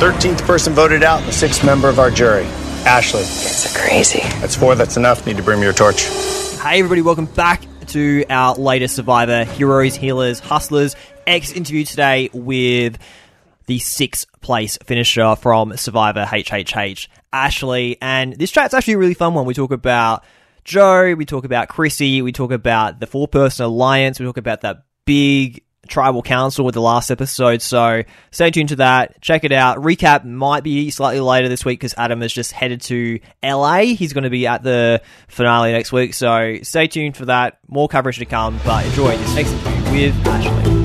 13th person voted out, the sixth member of our jury. Ashley. It's crazy. That's four, that's enough. Need to bring me your torch. Hey, everybody, welcome back to our latest Survivor Heroes, Healers, Hustlers X interview today with the sixth place finisher from Survivor HHH, Ashley. And this chat's actually a really fun one. We talk about Joe, we talk about Chrissy, we talk about the four person alliance, we talk about that big tribal council with the last episode. So stay tuned to that. Check it out. Recap might be slightly later this week because Adam has just headed to LA. He's going to be at the finale next week. So stay tuned for that. More coverage to come. But enjoy this next interview with Ashley.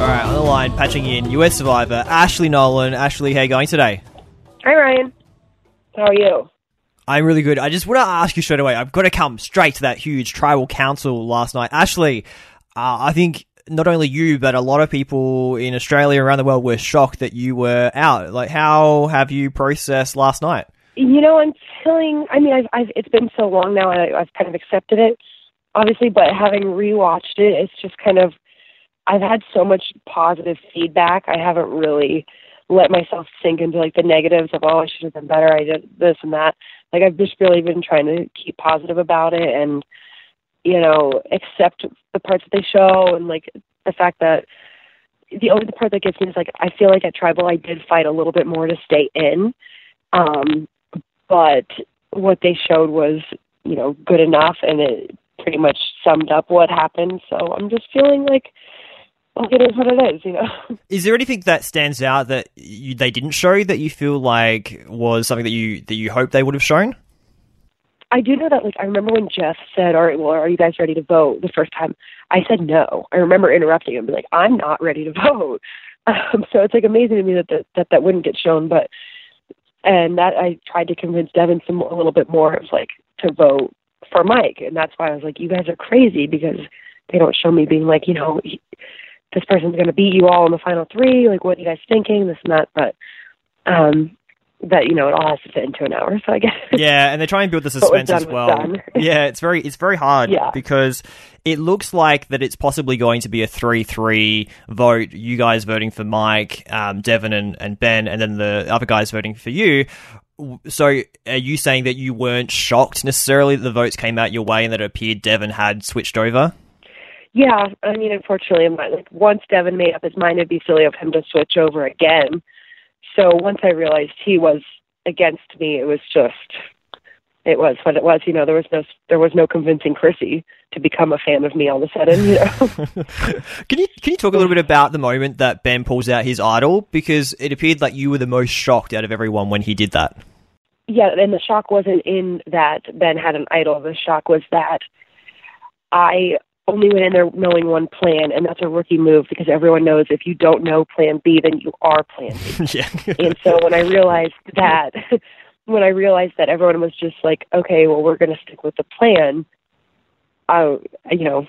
All right, on the line, patching in US Survivor, Ashley Nolan. Ashley, how are you going today? Hi, Ryan. How are you? I'm really good. I just want to ask you straight away. I've got to come straight to that huge tribal council last night. Ashley, uh, I think not only you, but a lot of people in Australia around the world were shocked that you were out. Like, how have you processed last night? You know, I'm feeling. I mean, I've, I've it's been so long now, I, I've kind of accepted it, obviously. But having rewatched it, it's just kind of. I've had so much positive feedback. I haven't really let myself sink into like the negatives of oh, I should have been better. I did this and that. Like I've just really been trying to keep positive about it and you know accept the parts that they show and like the fact that the only part that gets me is like I feel like at tribal I did fight a little bit more to stay in, um, but what they showed was you know good enough and it pretty much summed up what happened. So I'm just feeling like like it is what it is, you know. Is there anything that stands out that you, they didn't show that you feel like was something that you that you hope they would have shown? I do know that, like, I remember when Jeff said, "All right, well, are you guys ready to vote?" The first time, I said no. I remember interrupting him, be like, "I'm not ready to vote." Um, so it's like amazing to me that, that that that wouldn't get shown, but and that I tried to convince Devon some a little bit more of like to vote for Mike, and that's why I was like, "You guys are crazy because they don't show me being like, you know, he, this person's going to beat you all in the final three. Like, what are you guys thinking? This and that, but um, that you know it all has to fit into an hour. So I guess yeah, and they try and build the suspense as well. yeah, it's very it's very hard yeah. because it looks like that it's possibly going to be a three three vote. You guys voting for Mike, um, Devon, and, and Ben, and then the other guys voting for you. So, are you saying that you weren't shocked necessarily that the votes came out your way and that it appeared Devon had switched over? Yeah, I mean, unfortunately, like once Devon made up his mind, it'd be silly of him to switch over again. So once I realized he was against me, it was just, it was what it was. You know, there was no, there was no convincing Chrissy to become a fan of me all of a sudden. You know. can you can you talk a little bit about the moment that Ben pulls out his idol because it appeared like you were the most shocked out of everyone when he did that. Yeah, and the shock wasn't in that Ben had an idol. The shock was that I only went in there knowing one plan, and that's a rookie move because everyone knows if you don't know Plan B, then you are Plan B. yeah. and so when I realized that, when I realized that everyone was just like, okay, well, we're going to stick with the plan, I, you know,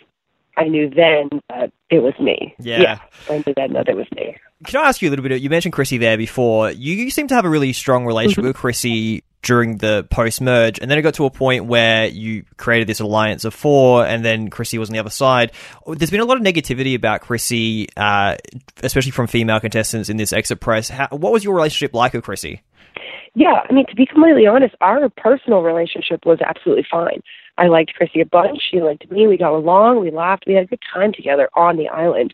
I knew then that it was me. Yeah. yeah I knew then that it was me. Can I ask you a little bit? You mentioned Chrissy there before. You, you seem to have a really strong relationship mm-hmm. with Chrissy during the post merge, and then it got to a point where you created this alliance of four, and then Chrissy was on the other side. There's been a lot of negativity about Chrissy, uh, especially from female contestants in this exit press. How, what was your relationship like with Chrissy? Yeah, I mean, to be completely honest, our personal relationship was absolutely fine. I liked Chrissy a bunch. She liked me. We got along. We laughed. We had a good time together on the island.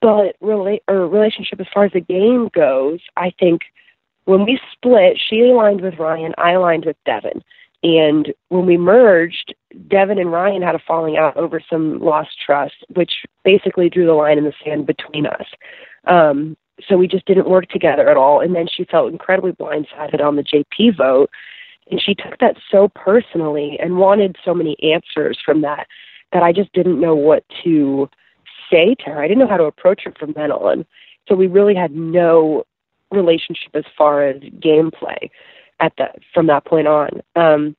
But rela- or relationship as far as the game goes, I think – when we split, she aligned with Ryan, I aligned with Devon. And when we merged, Devon and Ryan had a falling out over some lost trust, which basically drew the line in the sand between us. Um, so we just didn't work together at all. And then she felt incredibly blindsided on the JP vote. And she took that so personally and wanted so many answers from that that I just didn't know what to say to her. I didn't know how to approach her from then on. So we really had no relationship as far as gameplay at that from that point on. Um,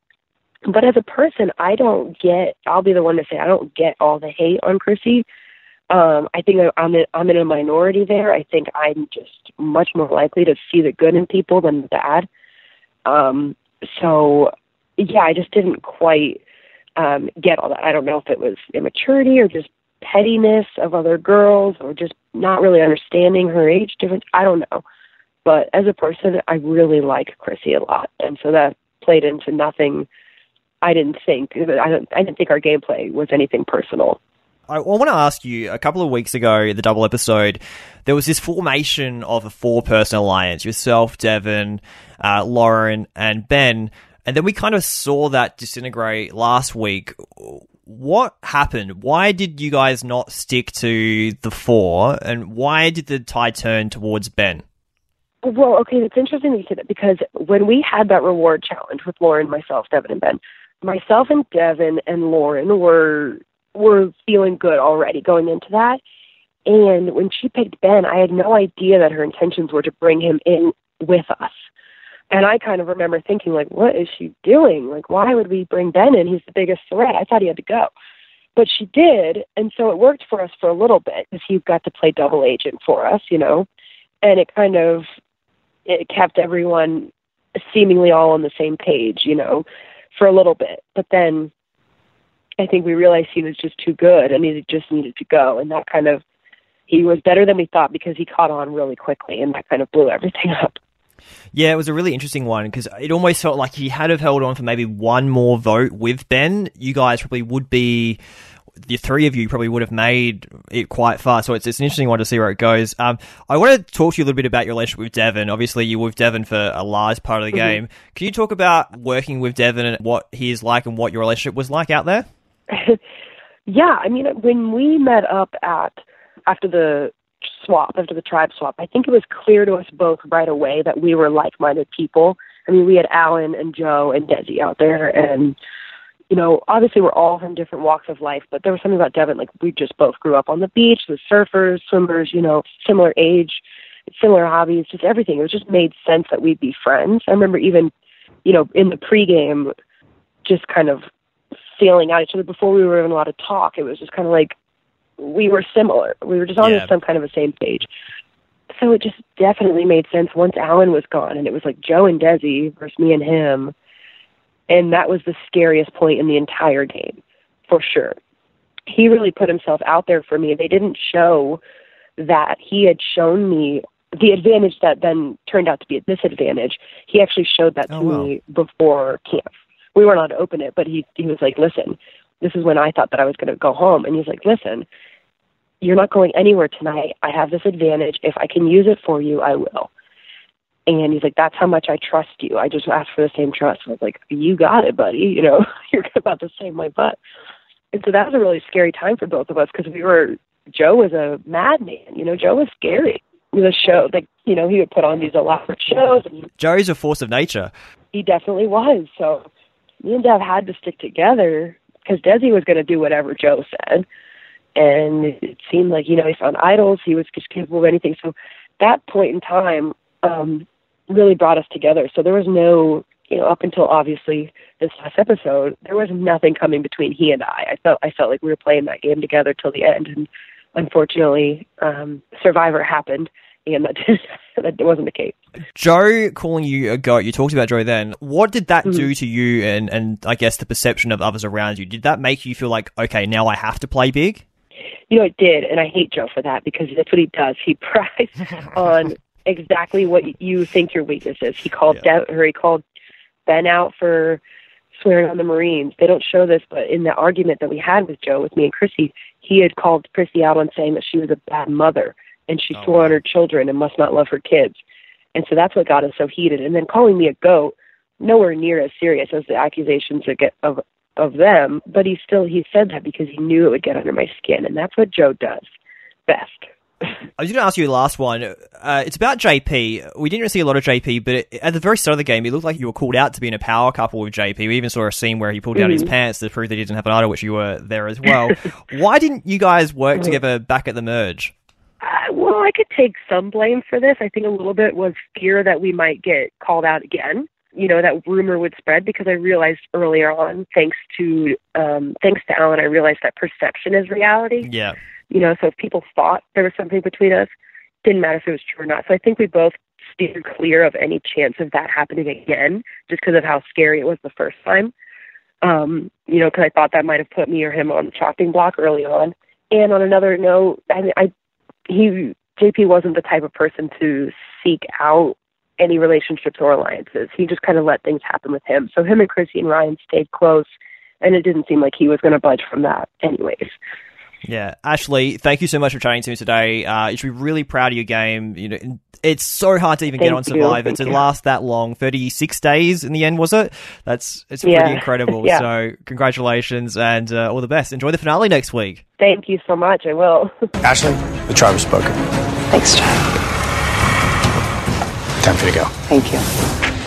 but as a person, I don't get. I'll be the one to say I don't get all the hate on Chrissy. Um, I think I'm in, I'm in a minority there. I think I'm just much more likely to see the good in people than the bad. Um, so yeah, I just didn't quite um, get all that. I don't know if it was immaturity or just pettiness of other girls or just not really understanding her age difference. I don't know. But as a person, I really like Chrissy a lot, and so that played into nothing. I didn't think I don't. I didn't think our gameplay was anything personal. I want to ask you a couple of weeks ago, the double episode, there was this formation of a four person alliance yourself, Devon, uh, Lauren, and Ben. And then we kind of saw that disintegrate last week. What happened? Why did you guys not stick to the four? And why did the tide turn towards Ben? Well, okay, it's interesting that you say that because when we had that reward challenge with Lauren, myself, Devon, and Ben, myself and Devon and Lauren were were feeling good already going into that. And when she picked Ben, I had no idea that her intentions were to bring him in with us. And I kind of remember thinking, like, what is she doing? Like, why would we bring Ben in? He's the biggest threat. I thought he had to go. But she did. And so it worked for us for a little bit because he got to play double agent for us, you know. And it kind of it kept everyone seemingly all on the same page, you know, for a little bit. But then I think we realized he was just too good and he just needed to go. And that kind of, he was better than we thought because he caught on really quickly and that kind of blew everything up. Yeah, it was a really interesting one because it almost felt like he had have held on for maybe one more vote with Ben. You guys probably would be the three of you probably would have made it quite far. So it's, it's an interesting one to see where it goes. Um, I want to talk to you a little bit about your relationship with Devon. Obviously, you were with Devon for a large part of the mm-hmm. game. Can you talk about working with Devon and what he is like and what your relationship was like out there? yeah, I mean, when we met up at after the swap, after the tribe swap, I think it was clear to us both right away that we were like-minded people. I mean, we had Alan and Joe and Desi out there, and you know, obviously we're all from different walks of life, but there was something about Devon, like we just both grew up on the beach with surfers, swimmers, you know, similar age, similar hobbies, just everything. It was just made sense that we'd be friends. I remember even, you know, in the pregame, just kind of feeling out each other before we were even allowed to talk. It was just kind of like we were similar. We were just on yeah. some kind of the same page. So it just definitely made sense once Alan was gone, and it was like Joe and Desi versus me and him, and that was the scariest point in the entire game, for sure. He really put himself out there for me. They didn't show that he had shown me the advantage that then turned out to be a disadvantage. He actually showed that oh, to wow. me before camp we weren't allowed to open it, but he he was like, listen, this is when I thought that I was going to go home, and he's like, listen, you're not going anywhere tonight. I have this advantage. If I can use it for you, I will. And he's like, that's how much I trust you. I just asked for the same trust. And I was like, you got it, buddy. You know, you're about to save my butt. And so that was a really scary time for both of us because we were, Joe was a madman. You know, Joe was scary. The show, like, you know, he would put on these elaborate shows. And Joe's a force of nature. He definitely was. So me and Dev had to stick together because Desi was going to do whatever Joe said. And it seemed like, you know, he found idols. He was just capable of anything. So that point in time um, really brought us together. So there was no, you know, up until obviously this last episode, there was nothing coming between he and I. I felt I felt like we were playing that game together till the end. And unfortunately, um, Survivor happened, and that that wasn't the case. Joe calling you a goat. You talked about Joe then. What did that mm-hmm. do to you, and and I guess the perception of others around you? Did that make you feel like okay, now I have to play big? You know, it did, and I hate Joe for that because that's what he does. He prides on exactly what you think your weakness is. He called yeah. De- or he called Ben out for swearing on the Marines. They don't show this, but in the argument that we had with Joe, with me and Chrissy, he had called Chrissy out on saying that she was a bad mother and she oh, swore wow. on her children and must not love her kids. And so that's what got us so heated. And then calling me a goat, nowhere near as serious as the accusations that get of of them, but he still he said that because he knew it would get under my skin, and that's what Joe does best. I was going to ask you the last one. Uh, it's about JP. We didn't really see a lot of JP, but it, at the very start of the game, it looked like you were called out to be in a power couple with JP. We even saw a scene where he pulled down mm-hmm. his pants to prove that he didn't have an idol, which you were there as well. Why didn't you guys work together back at the merge? Uh, well, I could take some blame for this. I think a little bit was fear that we might get called out again. You know, that rumor would spread because I realized earlier on, thanks to um, thanks to Alan, I realized that perception is reality. Yeah. You know, so if people thought there was something between us, didn't matter if it was true or not. So I think we both steered clear of any chance of that happening again, just because of how scary it was the first time. Um, you know, because I thought that might have put me or him on the chopping block early on. And on another note, I, I he JP wasn't the type of person to seek out any relationships or alliances. He just kind of let things happen with him. So him and Chrissy and Ryan stayed close, and it didn't seem like he was going to budge from that, anyways. Yeah, Ashley, thank you so much for chatting to me today. Uh, you should be really proud of your game. You know, it's so hard to even Thank get on Survivor to you. last that long. Thirty six days in the end, was it? That's it's Yeah. pretty incredible. Yeah. So congratulations and uh, all the best. Enjoy the finale next week. Thank you so much. I will. Ashley, the tribe has spoken. Thanks, Chad. Time for you to go. Thank you.